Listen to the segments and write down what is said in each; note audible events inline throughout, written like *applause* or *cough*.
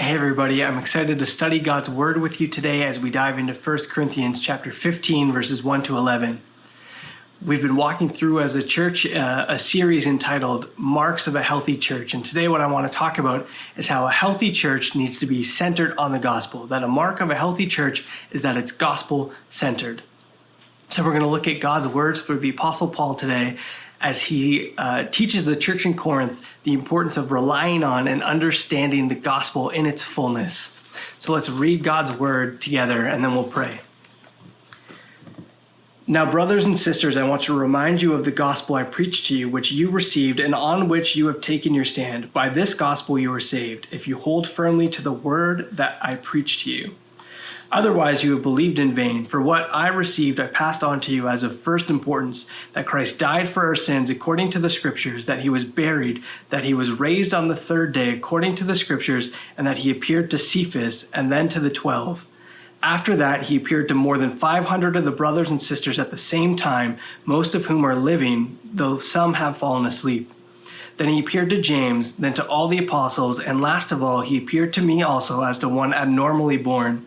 Hey everybody, I'm excited to study God's word with you today as we dive into 1 Corinthians chapter 15 verses 1 to 11. We've been walking through as a church uh, a series entitled Marks of a Healthy Church. And today, what I want to talk about is how a healthy church needs to be centered on the gospel. That a mark of a healthy church is that it's gospel centered. So, we're going to look at God's words through the Apostle Paul today as he uh, teaches the church in Corinth the importance of relying on and understanding the gospel in its fullness. So let's read God's word together and then we'll pray. Now, brothers and sisters, I want to remind you of the gospel I preached to you, which you received and on which you have taken your stand. By this gospel you are saved, if you hold firmly to the word that I preached to you. Otherwise, you have believed in vain. For what I received, I passed on to you as of first importance that Christ died for our sins according to the Scriptures, that he was buried, that he was raised on the third day according to the Scriptures, and that he appeared to Cephas and then to the twelve. After that, he appeared to more than 500 of the brothers and sisters at the same time, most of whom are living, though some have fallen asleep. Then he appeared to James, then to all the apostles, and last of all, he appeared to me also as to one abnormally born.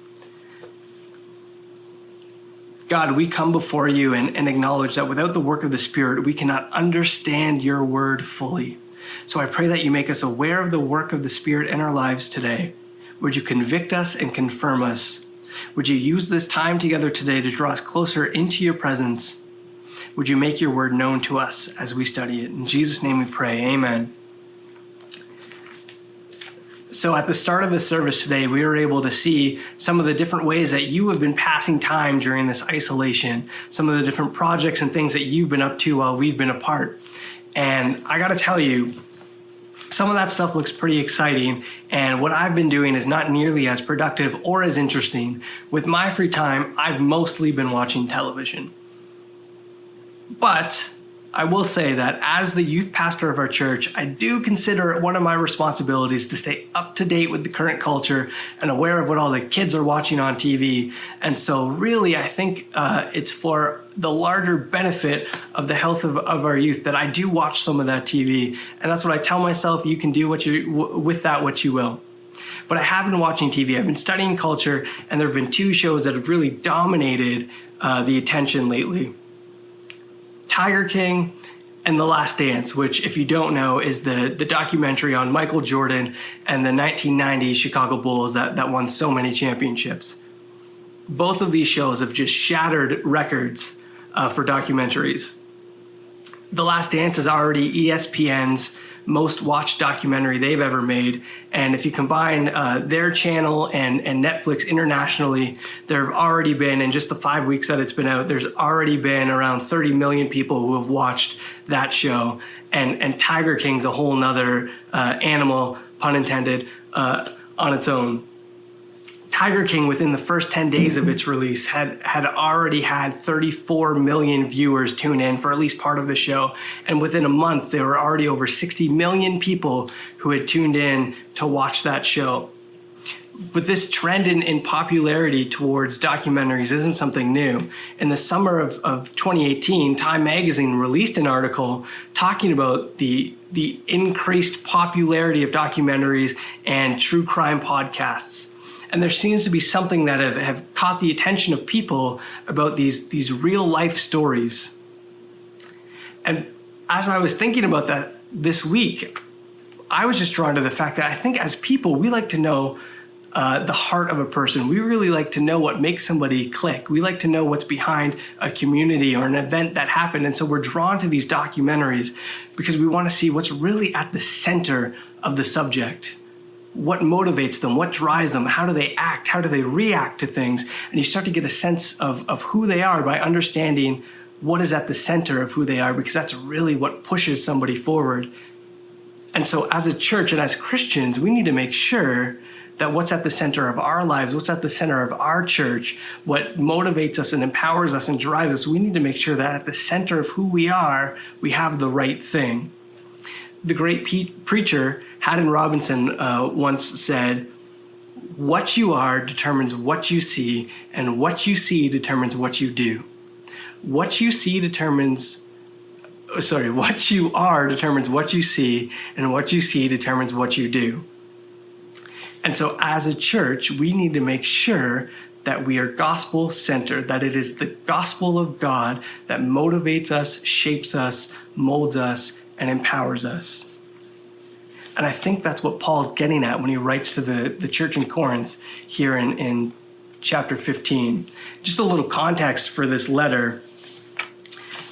God, we come before you and, and acknowledge that without the work of the Spirit, we cannot understand your word fully. So I pray that you make us aware of the work of the Spirit in our lives today. Would you convict us and confirm us? Would you use this time together today to draw us closer into your presence? Would you make your word known to us as we study it? In Jesus' name we pray. Amen. So, at the start of the service today, we were able to see some of the different ways that you have been passing time during this isolation, some of the different projects and things that you've been up to while we've been apart. And I gotta tell you, some of that stuff looks pretty exciting, and what I've been doing is not nearly as productive or as interesting. With my free time, I've mostly been watching television. But I will say that as the youth pastor of our church, I do consider it one of my responsibilities to stay up to date with the current culture and aware of what all the kids are watching on TV. And so, really, I think uh, it's for the larger benefit of the health of, of our youth that I do watch some of that TV. And that's what I tell myself you can do what you, w- with that what you will but I have been watching TV. I've been studying culture, and there have been two shows that have really dominated uh, the attention lately. Tiger King and The Last Dance, which, if you don't know, is the, the documentary on Michael Jordan and the 1990 Chicago Bulls that, that won so many championships. Both of these shows have just shattered records uh, for documentaries. The Last Dance is already ESPN's most watched documentary they've ever made. And if you combine uh, their channel and, and Netflix internationally, there have already been, in just the five weeks that it's been out, there's already been around 30 million people who have watched that show. And, and Tiger King's a whole nother uh, animal, pun intended, uh, on its own. Tiger King, within the first 10 days of its release, had, had already had 34 million viewers tune in for at least part of the show. And within a month, there were already over 60 million people who had tuned in to watch that show. But this trend in, in popularity towards documentaries isn't something new. In the summer of, of 2018, Time Magazine released an article talking about the, the increased popularity of documentaries and true crime podcasts and there seems to be something that have, have caught the attention of people about these these real life stories and as i was thinking about that this week i was just drawn to the fact that i think as people we like to know uh, the heart of a person. We really like to know what makes somebody click. We like to know what's behind a community or an event that happened. And so we're drawn to these documentaries because we want to see what's really at the center of the subject what motivates them, what drives them, how do they act, how do they react to things. And you start to get a sense of, of who they are by understanding what is at the center of who they are, because that's really what pushes somebody forward. And so, as a church and as Christians, we need to make sure that what's at the center of our lives, what's at the center of our church, what motivates us and empowers us and drives us, we need to make sure that at the center of who we are, we have the right thing. The great pe- preacher Haddon Robinson uh, once said, What you are determines what you see, and what you see determines what you do. What you see determines sorry, *laughs* what you are determines what you see, and what you see determines what you do. And so, as a church, we need to make sure that we are gospel centered, that it is the gospel of God that motivates us, shapes us, molds us, and empowers us. And I think that's what Paul's getting at when he writes to the, the church in Corinth here in, in chapter 15. Just a little context for this letter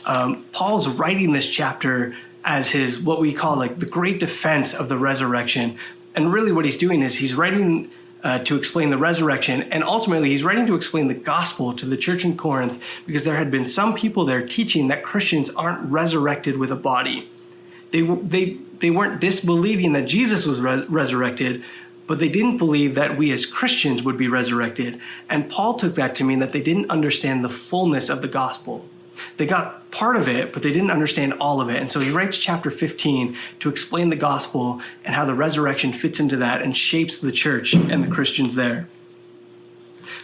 um, Paul's writing this chapter as his what we call like the great defense of the resurrection. And really, what he's doing is he's writing uh, to explain the resurrection, and ultimately, he's writing to explain the gospel to the church in Corinth because there had been some people there teaching that Christians aren't resurrected with a body. They they they weren't disbelieving that Jesus was re- resurrected, but they didn't believe that we as Christians would be resurrected. And Paul took that to mean that they didn't understand the fullness of the gospel. They got part of it, but they didn't understand all of it. And so he writes chapter 15 to explain the gospel and how the resurrection fits into that and shapes the church and the Christians there.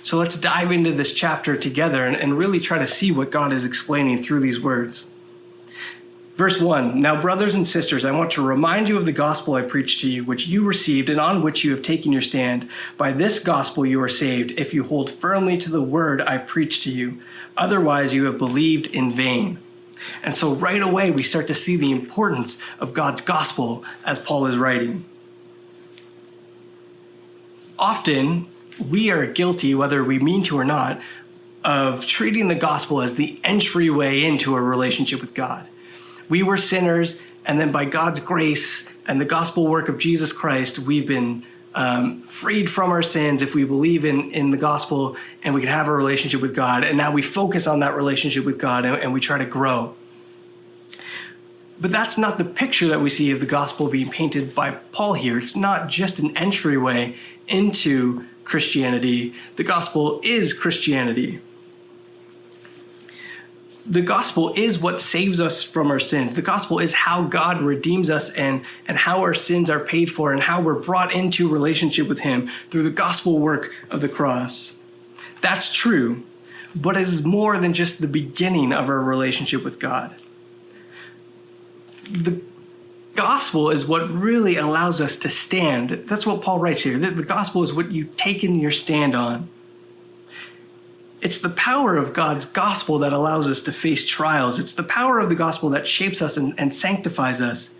So let's dive into this chapter together and, and really try to see what God is explaining through these words. Verse 1 Now, brothers and sisters, I want to remind you of the gospel I preached to you, which you received and on which you have taken your stand. By this gospel you are saved, if you hold firmly to the word I preached to you. Otherwise, you have believed in vain. And so, right away, we start to see the importance of God's gospel as Paul is writing. Often, we are guilty, whether we mean to or not, of treating the gospel as the entryway into a relationship with God. We were sinners, and then by God's grace and the gospel work of Jesus Christ, we've been um, freed from our sins if we believe in, in the gospel and we can have a relationship with God. And now we focus on that relationship with God and, and we try to grow. But that's not the picture that we see of the gospel being painted by Paul here. It's not just an entryway into Christianity, the gospel is Christianity the gospel is what saves us from our sins. The gospel is how God redeems us and, and how our sins are paid for and how we're brought into relationship with Him through the gospel work of the cross. That's true, but it is more than just the beginning of our relationship with God. The gospel is what really allows us to stand. That's what Paul writes here. The gospel is what you take in your stand on. It's the power of God's gospel that allows us to face trials. It's the power of the gospel that shapes us and, and sanctifies us.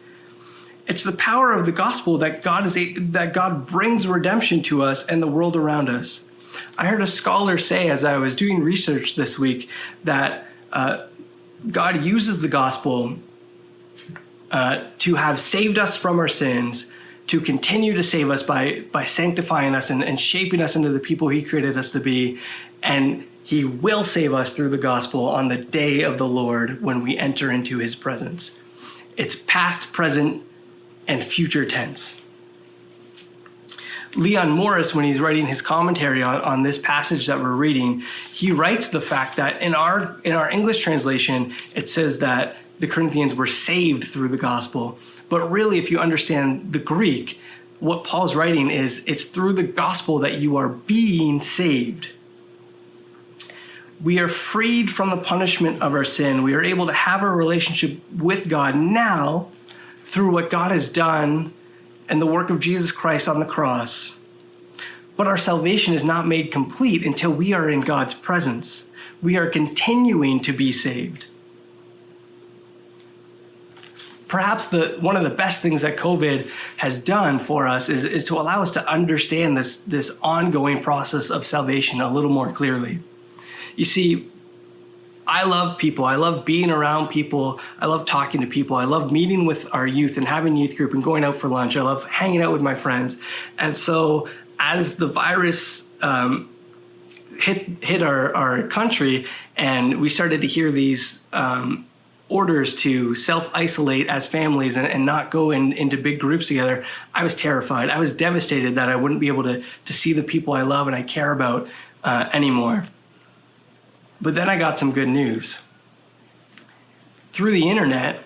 It's the power of the gospel that God is a, that God brings redemption to us and the world around us. I heard a scholar say as I was doing research this week that uh, God uses the gospel uh, to have saved us from our sins, to continue to save us by by sanctifying us and, and shaping us into the people He created us to be, and he will save us through the gospel on the day of the Lord when we enter into his presence. It's past, present, and future tense. Leon Morris, when he's writing his commentary on, on this passage that we're reading, he writes the fact that in our in our English translation, it says that the Corinthians were saved through the gospel. But really, if you understand the Greek, what Paul's writing is it's through the gospel that you are being saved we are freed from the punishment of our sin. We are able to have a relationship with God now through what God has done and the work of Jesus Christ on the cross. But our salvation is not made complete until we are in God's presence. We are continuing to be saved. Perhaps the one of the best things that COVID has done for us is, is to allow us to understand this, this ongoing process of salvation a little more clearly. You see, I love people. I love being around people. I love talking to people. I love meeting with our youth and having youth group and going out for lunch. I love hanging out with my friends. And so, as the virus um, hit hit our, our country, and we started to hear these um, orders to self isolate as families and, and not go in, into big groups together, I was terrified. I was devastated that I wouldn't be able to, to see the people I love and I care about uh, anymore. But then I got some good news. Through the internet,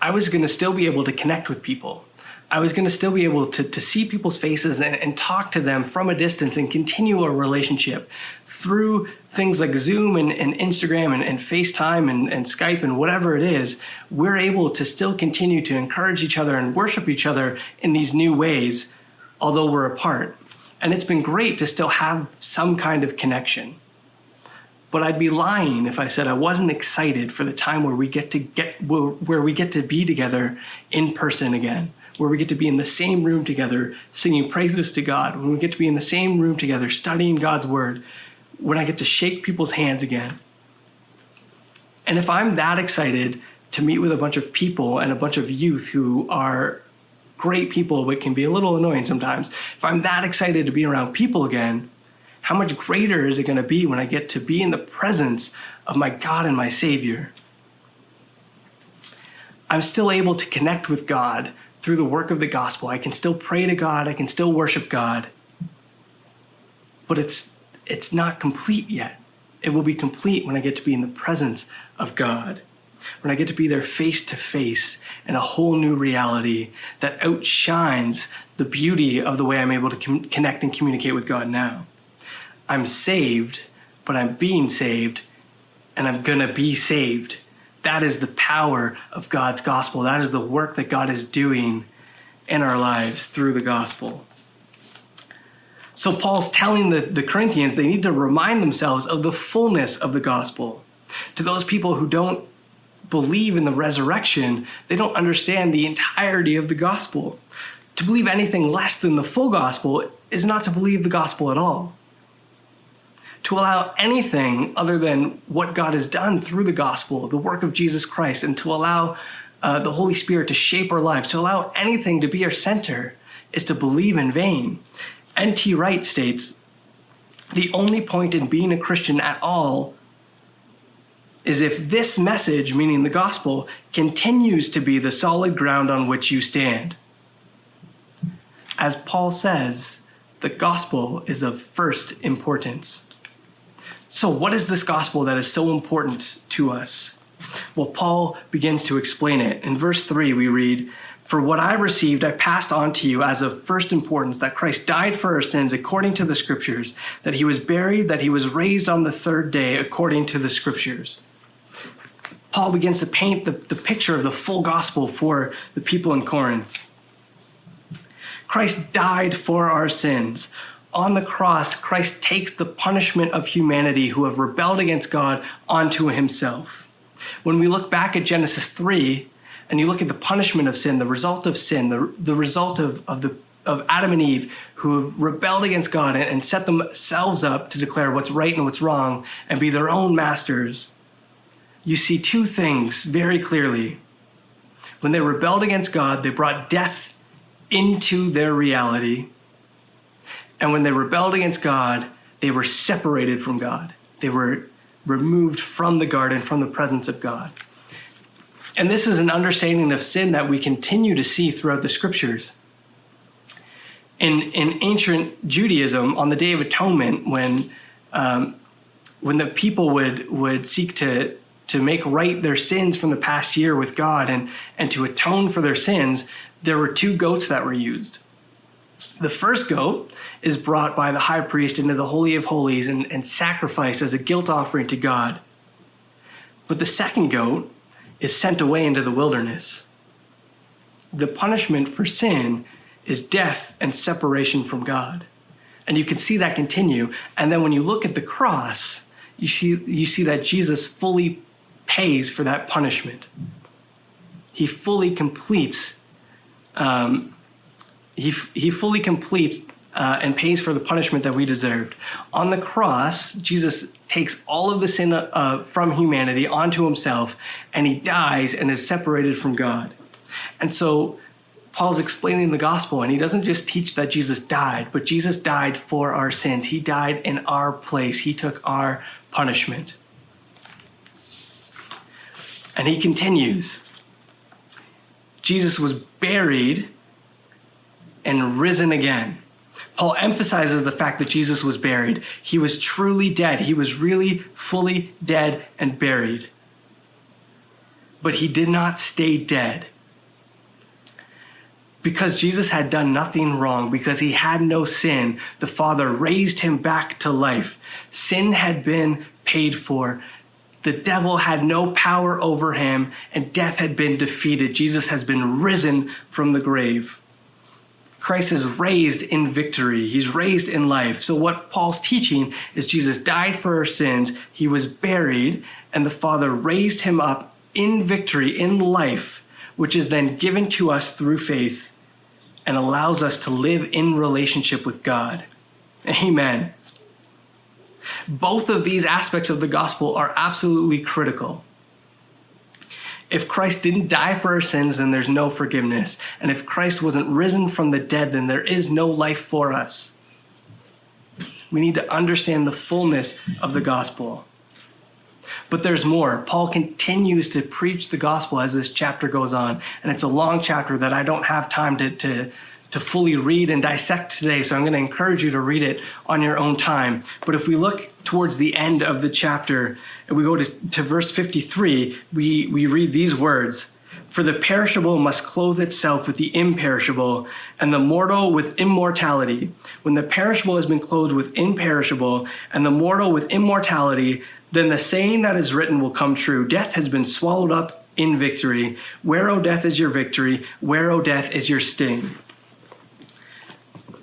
I was going to still be able to connect with people. I was going to still be able to, to see people's faces and, and talk to them from a distance and continue a relationship through things like Zoom and, and Instagram and, and FaceTime and, and Skype and whatever it is. We're able to still continue to encourage each other and worship each other in these new ways, although we're apart. And it's been great to still have some kind of connection. But I'd be lying if I said I wasn't excited for the time where we get to get where we get to be together in person again where we get to be in the same room together singing praises to God, when we get to be in the same room together studying God's word, when I get to shake people's hands again. And if I'm that excited to meet with a bunch of people and a bunch of youth who are great people but can be a little annoying sometimes, if I'm that excited to be around people again, how much greater is it going to be when I get to be in the presence of my God and my Savior? I'm still able to connect with God through the work of the gospel. I can still pray to God, I can still worship God. But it's it's not complete yet. It will be complete when I get to be in the presence of God. When I get to be there face to face in a whole new reality that outshines the beauty of the way I'm able to com- connect and communicate with God now. I'm saved, but I'm being saved, and I'm gonna be saved that is the power of God's gospel. That is the work that God is doing in our lives through the gospel. So, Paul's telling the, the Corinthians they need to remind themselves of the fullness of the gospel. To those people who don't believe in the resurrection, they don't understand the entirety of the gospel. To believe anything less than the full gospel is not to believe the gospel at all to allow anything other than what God has done through the gospel, the work of Jesus Christ, and to allow uh, the Holy Spirit to shape our lives, to allow anything to be our center, is to believe in vain. N.T. Wright states the only point in being a Christian at all is if this message, meaning the gospel, continues to be the solid ground on which you stand. As Paul says, the gospel is of first importance. So, what is this gospel that is so important to us? Well, Paul begins to explain it. In verse 3, we read, For what I received, I passed on to you as of first importance that Christ died for our sins according to the Scriptures, that he was buried, that he was raised on the third day according to the Scriptures. Paul begins to paint the, the picture of the full gospel for the people in Corinth. Christ died for our sins on the cross, Christ takes the punishment of humanity who have rebelled against God onto himself. When we look back at Genesis 3 and you look at the punishment of sin, the result of sin, the, the result of, of, the, of Adam and Eve who have rebelled against God and, and set themselves up to declare what's right and what's wrong and be their own masters, you see two things very clearly. When they rebelled against God, they brought death into their reality and when they rebelled against God, they were separated from God. They were removed from the garden, from the presence of God. And this is an understanding of sin that we continue to see throughout the scriptures. In, in ancient Judaism, on the Day of Atonement, when, um, when the people would, would seek to, to make right their sins from the past year with God and, and to atone for their sins, there were two goats that were used. The first goat is brought by the high priest into the Holy of Holies and, and sacrificed as a guilt offering to God. But the second goat is sent away into the wilderness. The punishment for sin is death and separation from God. And you can see that continue. And then when you look at the cross, you see, you see that Jesus fully pays for that punishment. He fully completes um, he, he fully completes uh, and pays for the punishment that we deserved. On the cross, Jesus takes all of the sin uh, from humanity onto himself and he dies and is separated from God. And so Paul's explaining the gospel and he doesn't just teach that Jesus died, but Jesus died for our sins. He died in our place, he took our punishment. And he continues Jesus was buried and risen again. Paul emphasizes the fact that Jesus was buried. He was truly dead. He was really fully dead and buried. But he did not stay dead. Because Jesus had done nothing wrong, because he had no sin, the Father raised him back to life. Sin had been paid for. The devil had no power over him, and death had been defeated. Jesus has been risen from the grave. Christ is raised in victory. He's raised in life. So, what Paul's teaching is Jesus died for our sins, he was buried, and the Father raised him up in victory, in life, which is then given to us through faith and allows us to live in relationship with God. Amen. Both of these aspects of the gospel are absolutely critical. If Christ didn't die for our sins, then there's no forgiveness. And if Christ wasn't risen from the dead, then there is no life for us. We need to understand the fullness of the gospel. But there's more. Paul continues to preach the gospel as this chapter goes on. And it's a long chapter that I don't have time to, to, to fully read and dissect today. So I'm going to encourage you to read it on your own time. But if we look towards the end of the chapter, and we go to, to verse 53, we, we read these words For the perishable must clothe itself with the imperishable, and the mortal with immortality. When the perishable has been clothed with imperishable, and the mortal with immortality, then the saying that is written will come true Death has been swallowed up in victory. Where, O death, is your victory? Where, O death, is your sting?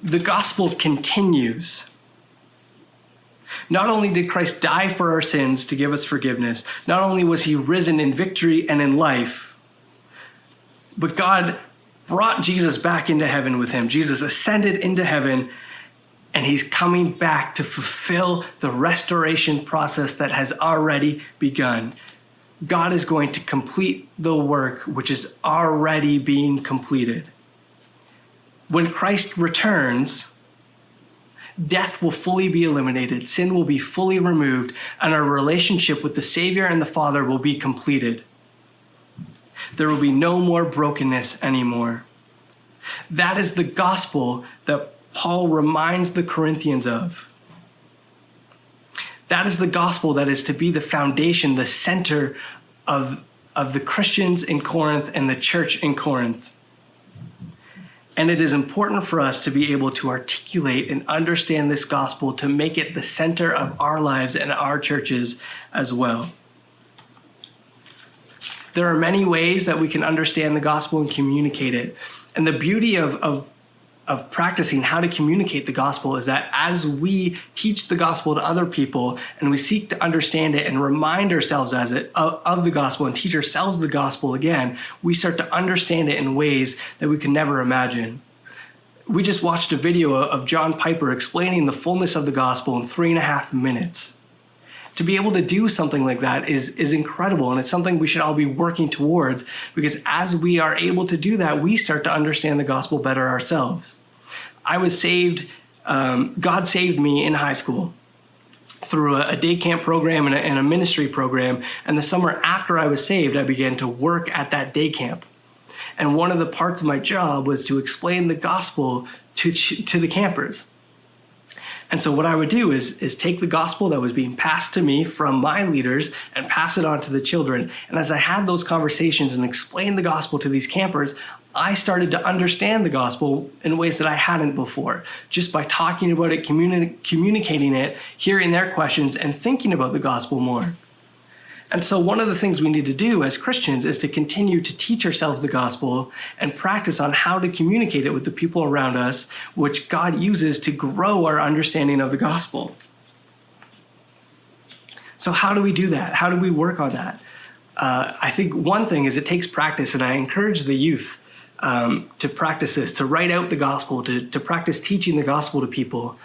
The gospel continues not only did Christ die for our sins to give us forgiveness, not only was he risen in victory and in life, but God brought Jesus back into heaven with him. Jesus ascended into heaven and he's coming back to fulfill the restoration process that has already begun. God is going to complete the work which is already being completed. When Christ returns, death will fully be eliminated, sin will be fully removed, and our relationship with the Savior and the Father will be completed. There will be no more brokenness anymore. That is the gospel that Paul reminds the Corinthians of. That is the gospel that is to be the foundation, the center of, of the Christians in Corinth and the church in Corinth. And it is important for us to be able to articulate and understand this gospel to make it the center of our lives and our churches as well. There are many ways that we can understand the gospel and communicate it. And the beauty of, of of practicing how to communicate the gospel is that as we teach the gospel to other people and we seek to understand it and remind ourselves as it of, of, the gospel and teach ourselves the gospel again we start to understand it in ways that we can never imagine. We just watched a video of john piper explaining the fullness of the gospel in three and a half minutes to be able to do something like that is is incredible. And it's something we should all be working towards because as we are able to do that we start to understand the gospel better ourselves. I was saved um, god saved me in high school through a, a day camp program and a, and a ministry program. And the summer after i was saved i began to work at that day camp. And one of the parts of my job was to explain the gospel to, to the campers and so what I would do is, is take the gospel that was being passed to me from my leaders and pass it on to the children. And as I had those conversations and explained the gospel to these campers, I started to understand the gospel in ways that I hadn't before, just by talking about it, communi- communicating it, hearing their questions, and thinking about the gospel more. And so, one of the things we need to do as Christians is to continue to teach ourselves the gospel and practice on how to communicate it with the people around us, which God uses to grow our understanding of the gospel. So, how do we do that? How do we work on that? Uh, I think one thing is it takes practice, and I encourage the youth um, to practice this, to write out the gospel, to, to practice teaching the gospel to people.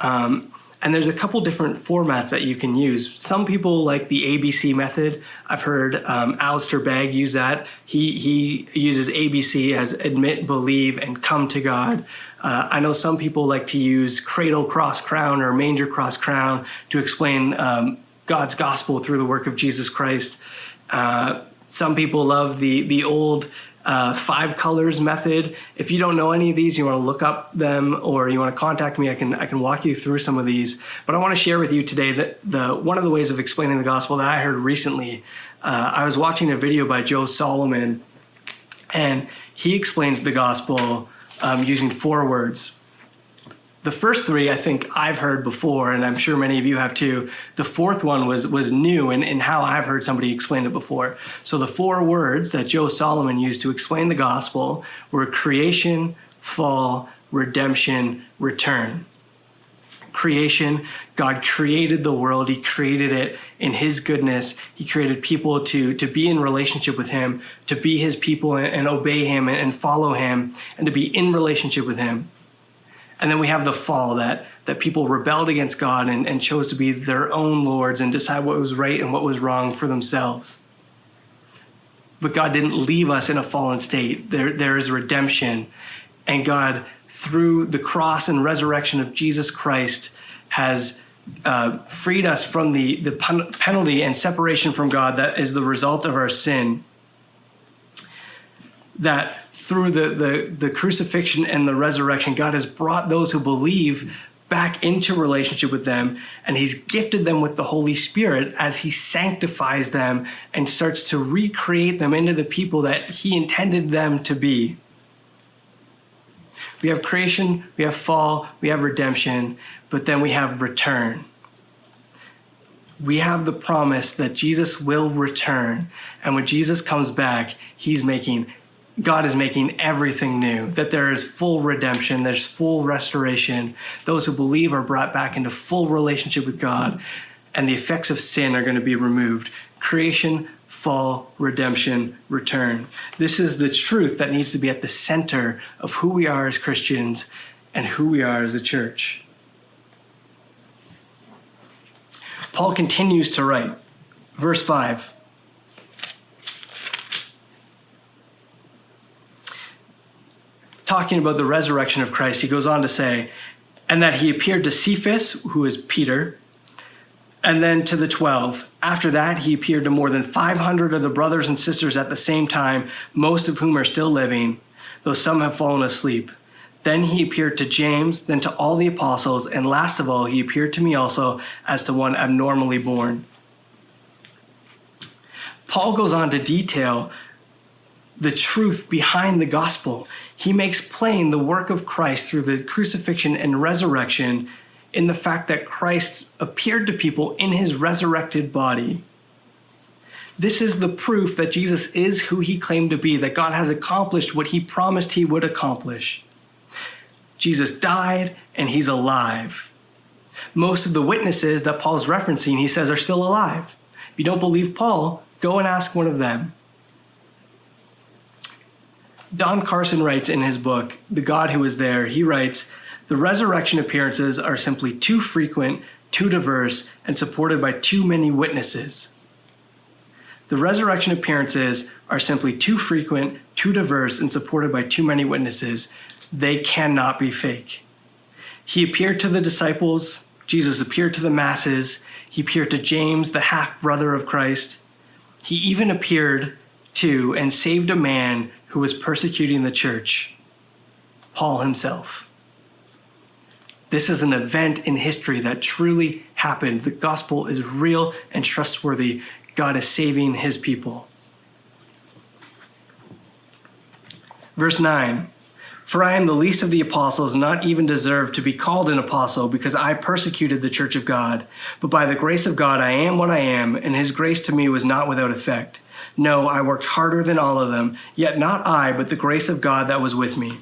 Um, and there's a couple different formats that you can use. Some people like the ABC method. I've heard um, Alistair Begg use that. He he uses ABC as admit, believe, and come to God. Uh, I know some people like to use cradle cross crown or manger cross crown to explain um, God's gospel through the work of Jesus Christ. Uh, Some people love the the old uh, five colors method. If you don't know any of these, you want to look up them or you want to contact me, I can I can walk you through some of these. But I want to share with you today that the one of the ways of explaining the gospel that I heard recently. Uh, I was watching a video by Joe Solomon, and he explains the gospel um, using four words the first three I think I've heard before, and I'm sure many of you have too. The fourth one was was new in, in how I've heard somebody explain it before. So the four words that Joe Solomon used to explain the gospel were creation, fall, redemption, return. Creation, God created the world, He created it in His goodness. He created people to, to be in relationship with Him, to be His people and, and obey Him and, and follow Him, and to be in relationship with Him. And then we have the fall that that people rebelled against God and, and chose to be their own lords and decide what was right and what was wrong for themselves. But God didn't leave us in a fallen state. There, there is redemption. And God, through the cross and resurrection of Jesus Christ, has uh, freed us from the, the penalty and separation from God that is the result of our sin. That through the, the, the crucifixion and the resurrection, God has brought those who believe back into relationship with them and he's gifted them with the holy spirit as he sanctifies them and starts to recreate them into the people that he intended them to be. We have creation we have fall we have redemption but then we have return. We have the promise that jesus will return and when jesus comes back he's making God is making everything new, that there is full redemption, there's full restoration. Those who believe are brought back into full relationship with God, and the effects of sin are going to be removed. Creation, fall, redemption, return. This is the truth that needs to be at the center of who we are as Christians and who we are as a church. Paul continues to write, verse 5. Talking about the resurrection of Christ, he goes on to say, and that he appeared to Cephas, who is Peter, and then to the 12. After that, he appeared to more than 500 of the brothers and sisters at the same time, most of whom are still living, though some have fallen asleep. Then he appeared to James, then to all the apostles, and last of all, he appeared to me also as to one abnormally born. Paul goes on to detail the truth behind the gospel he makes plain the work of Christ through the crucifixion and resurrection in the fact that Christ appeared to people in his resurrected body. This is the proof that Jesus is who he claimed to be, that God has accomplished what he promised he would accomplish. Jesus died and he's alive. Most of the witnesses that Paul's referencing, he says, are still alive. If you don't believe Paul, go and ask one of them. Don Carson writes in his book, The God Who Was There, he writes, The resurrection appearances are simply too frequent, too diverse, and supported by too many witnesses. The resurrection appearances are simply too frequent, too diverse, and supported by too many witnesses. They cannot be fake. He appeared to the disciples, Jesus appeared to the masses, he appeared to James, the half brother of Christ. He even appeared to and saved a man who was persecuting the church, Paul himself. This is an event in history that truly happened. The gospel is real and trustworthy. God is saving his people. Verse 9 For I am the least of the apostles, not even deserved to be called an apostle, because I persecuted the church of God. But by the grace of God, I am what I am, and his grace to me was not without effect. No, I worked harder than all of them, yet not I, but the grace of God that was with me.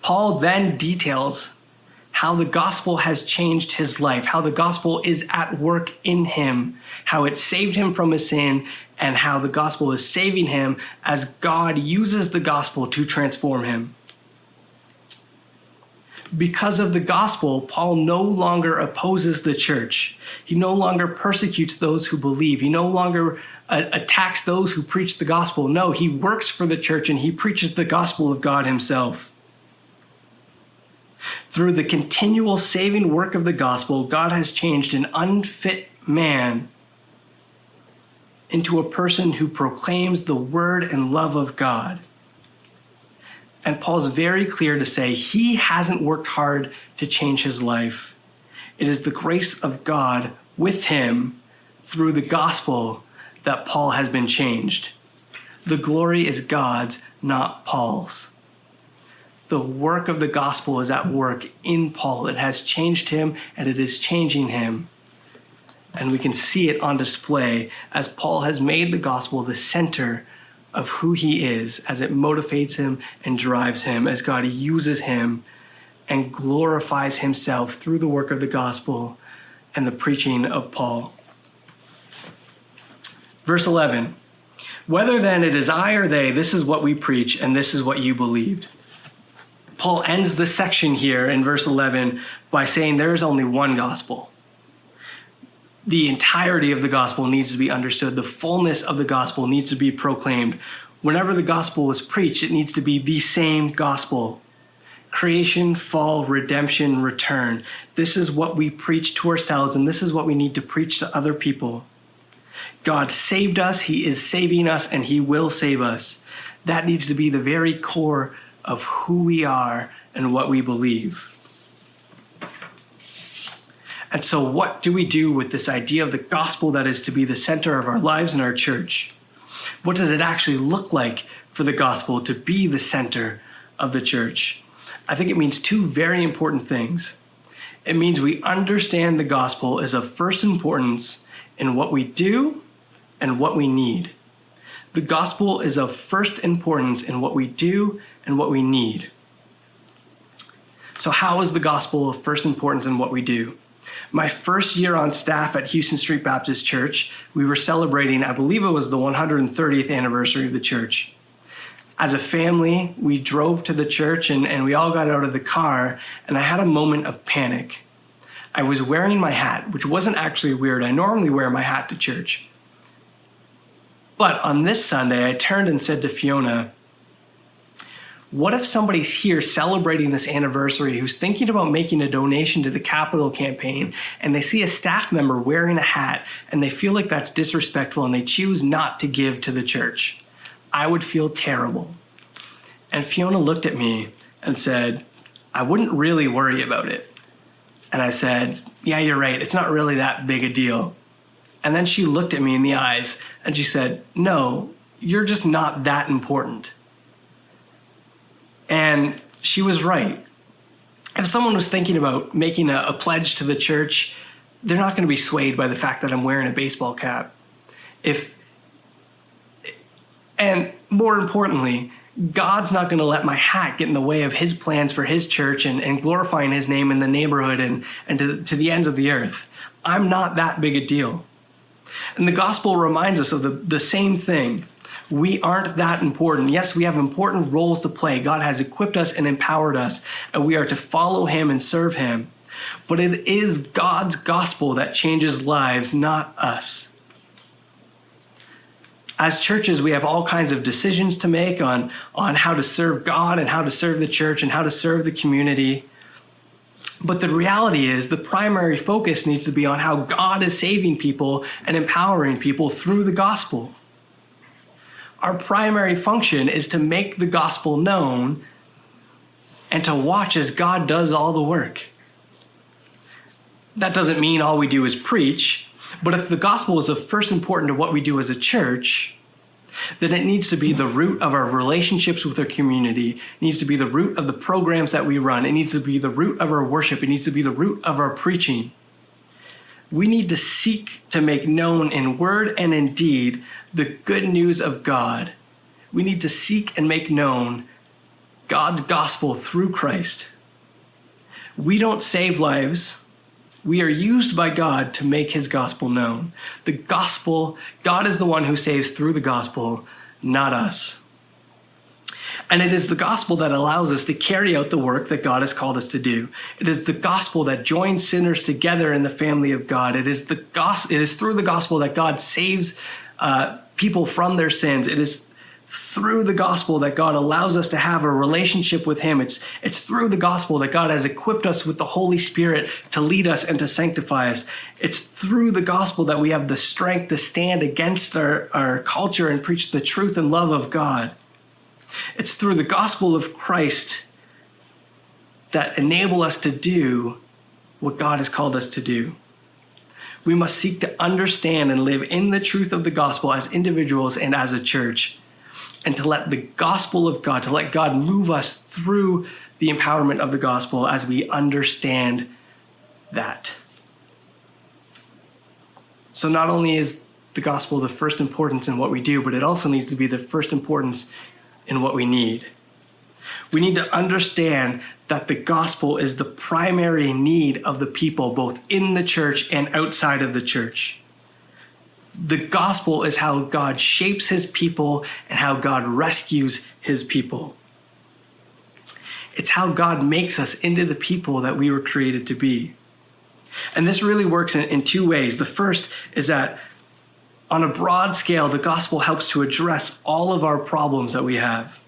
Paul then details how the gospel has changed his life, how the gospel is at work in him, how it saved him from his sin, and how the gospel is saving him as God uses the gospel to transform him because of the gospel, Paul no longer opposes the church. He no longer persecutes those who believe. He no longer uh, attacks those who preach the gospel. No, he works for the church and he preaches the gospel of God himself. Through the continual saving work of the gospel, God has changed an unfit man into a person who proclaims the word and love of God. And Paul's very clear to say he hasn't worked hard to change his life. It is the grace of God with him through the gospel that Paul has been changed. The glory is God's, not Paul's. The work of the gospel is at work in Paul. It has changed him and it is changing him. And we can see it on display as Paul has made the gospel the center of who he is, as it motivates him and drives him, as God uses him and glorifies himself through the work of the gospel and the preaching of Paul. Verse 11 Whether then it is I or they, this is what we preach, and this is what you believed. Paul ends the section here in verse 11 by saying there is only one gospel. The entirety of the gospel needs to be understood. The fullness of the gospel needs to be proclaimed. Whenever the gospel is preached, it needs to be the same gospel creation, fall, redemption, return. This is what we preach to ourselves, and this is what we need to preach to other people. God saved us, He is saving us, and He will save us. That needs to be the very core of who we are and what we believe. And so, what do we do with this idea of the gospel that is to be the center of our lives and our church? What does it actually look like for the gospel to be the center of the church? I think it means two very important things. It means we understand the gospel is of first importance in what we do and what we need. The gospel is of first importance in what we do and what we need. So, how is the gospel of first importance in what we do? My first year on staff at Houston Street Baptist Church, we were celebrating, I believe it was the 130th anniversary of the church. As a family, we drove to the church and, and we all got out of the car, and I had a moment of panic. I was wearing my hat, which wasn't actually weird. I normally wear my hat to church. But on this Sunday, I turned and said to Fiona, What if somebody's here celebrating this anniversary who's thinking about making a donation to the Capital campaign and they see a staff member wearing a hat and they feel like that's disrespectful and they choose not to give to the church? I would feel terrible. And Fiona looked at me and said, I wouldn't really worry about it. And I said, Yeah, you're right. It's not really that big a deal. And then she looked at me in the eyes and she said, No, you're just not that important. And she was right. If someone was thinking about making a, a pledge to the church, they're not going to be swayed by the fact that I'm wearing a baseball cap. If and more importantly, God's not going to let my hat get in the way of his plans for his church and, and glorifying his name in the neighborhood and, and to, to the ends of the earth. I'm not that big a deal. And the gospel reminds us of the, the same thing. We aren't that important. Yes, we have important roles to play. God has equipped us and empowered us, and we are to follow Him and serve Him. But it is God's gospel that changes lives, not us. As churches, we have all kinds of decisions to make on, on how to serve God and how to serve the church and how to serve the community. But the reality is, the primary focus needs to be on how God is saving people and empowering people through the gospel. Our primary function is to make the gospel known and to watch as God does all the work. That doesn't mean all we do is preach, but if the gospel is of first important to what we do as a church, then it needs to be the root of our relationships with our community. It needs to be the root of the programs that we run. It needs to be the root of our worship. It needs to be the root of our preaching. We need to seek to make known in word and in deed the good news of God. We need to seek and make known God's gospel through Christ. We don't save lives we are used by God to make his gospel known. The gospel, God is the one who saves through the gospel, not us. And it is the gospel that allows us to carry out the work that God has called us to do. It is the gospel that joins sinners together in the family of God. It is the gospel. It is through the gospel that God saves uh, people from their sins. It is through the gospel that God allows us to have a relationship with Him. It's, it's through the gospel that God has equipped us with the Holy Spirit to lead us and to sanctify us. It's through the gospel that we have the strength to stand against our, our culture and preach the truth and love of God. It's through the gospel of Christ that enable us to do what God has called us to do. We must seek to understand and live in the truth of the gospel as individuals and as a church and to let the gospel of God, to let God move us through the empowerment of the gospel as we understand that. So, not only is the gospel the first importance in what we do, but it also needs to be the first importance in what we need. We need to understand that the gospel is the primary need of the people, both in the church and outside of the church the gospel is how God shapes his people and how God rescues his people. It's how God makes us into the people that we were created to be. And this really works in, in two ways. The first is that on a broad scale, the gospel helps to address all of our problems that we have.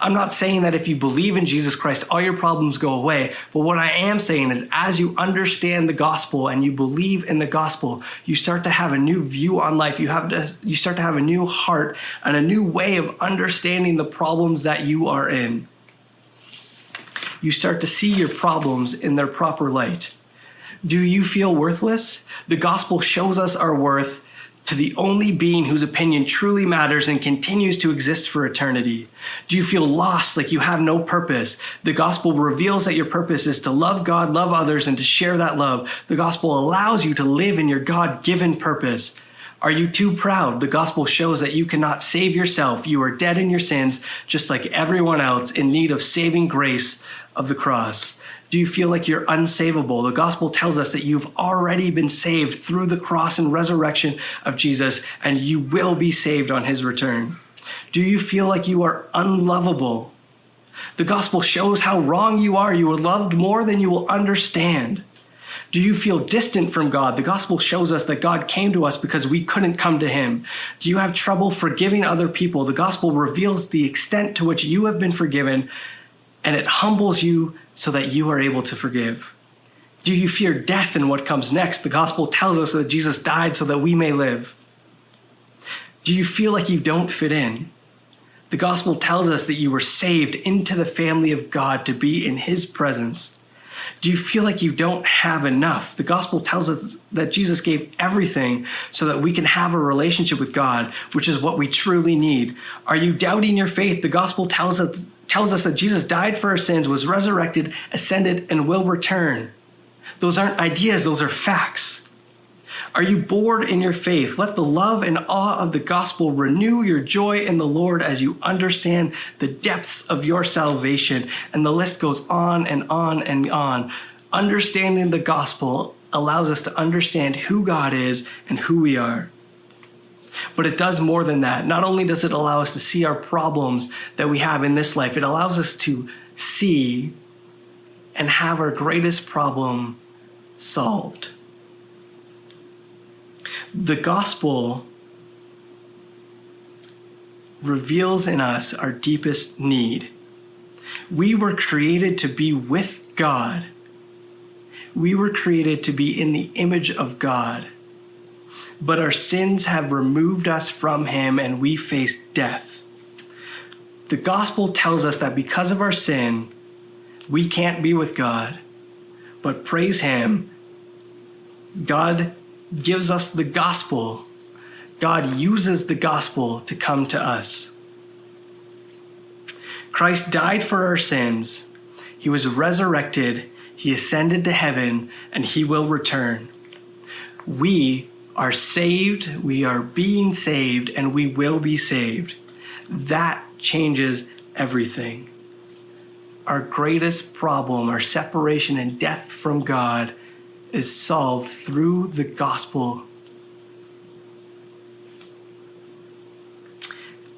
I'm not saying that if you believe in Jesus Christ, all your problems go away. But what I am saying is, as you understand the gospel and you believe in the gospel, you start to have a new view on life. You have to, you start to have a new heart and a new way of understanding the problems that you are in. You start to see your problems in their proper light. Do you feel worthless? The gospel shows us our worth to the only being whose opinion truly matters and continues to exist for eternity? Do you feel lost, like you have no purpose? The gospel reveals that your purpose is to love God, love others, and to share that love. The gospel allows you to live in your God given purpose. Are you too proud? The gospel shows that you cannot save yourself. You are dead in your sins, just like everyone else, in need of saving grace of the cross. Do you feel like you're unsavable? The gospel tells us that you've already been saved through the cross and resurrection of Jesus, and you will be saved on his return. Do you feel like you are unlovable? The gospel shows how wrong you are. You are loved more than you will understand. Do you feel distant from God? The gospel shows us that God came to us because we couldn't come to him. Do you have trouble forgiving other people? The gospel reveals the extent to which you have been forgiven and it humbles you so that you are able to forgive? Do you fear death and what comes next? The gospel tells us that Jesus died so that we may live. Do you feel like you don't fit in? The gospel tells us that you were saved into the family of God to be in his presence. Do you feel like you don't have enough? The gospel tells us that Jesus gave everything so that we can have a relationship with God, which is what we truly need. Are you doubting your faith? The gospel tells us tells us that Jesus died for our sins, was resurrected, ascended, and will return. Those aren't ideas, those are facts. Are you bored in your faith? Let the love and awe of the gospel renew your joy in the Lord as you understand the depths of your salvation. And the list goes on and on and on. Understanding the gospel allows us to understand who God is and who we are. But it does more than that. Not only does it allow us to see our problems that we have in this life, it allows us to see and have our greatest problem solved. The gospel reveals in us our deepest need. We were created to be with God. We were created to be in the image of God but our sins have removed us from him and we face death. The gospel tells us that because of our sin, we can't be with God, but praise him. God gives us the gospel. God uses the gospel to come to us. Christ died for our sins. He was resurrected. He ascended to heaven and he will return. We are saved, we are being saved, and we will be saved. That changes everything. Our greatest problem, our separation and death from God, is solved through the gospel.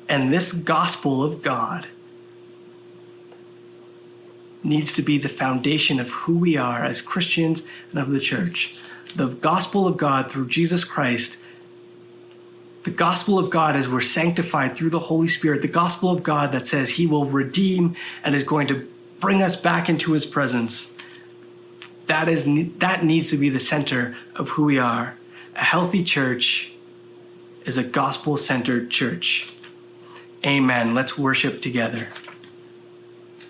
And this gospel of God needs to be the foundation of who we are as Christians and of the church the gospel of God through Jesus Christ The gospel of God as we're sanctified through the Holy Spirit, the gospel of God that says he will redeem and is going to bring us back into his presence. That is that needs to be the center of who we are. A healthy church is a gospel centered church. Amen. Let's worship together.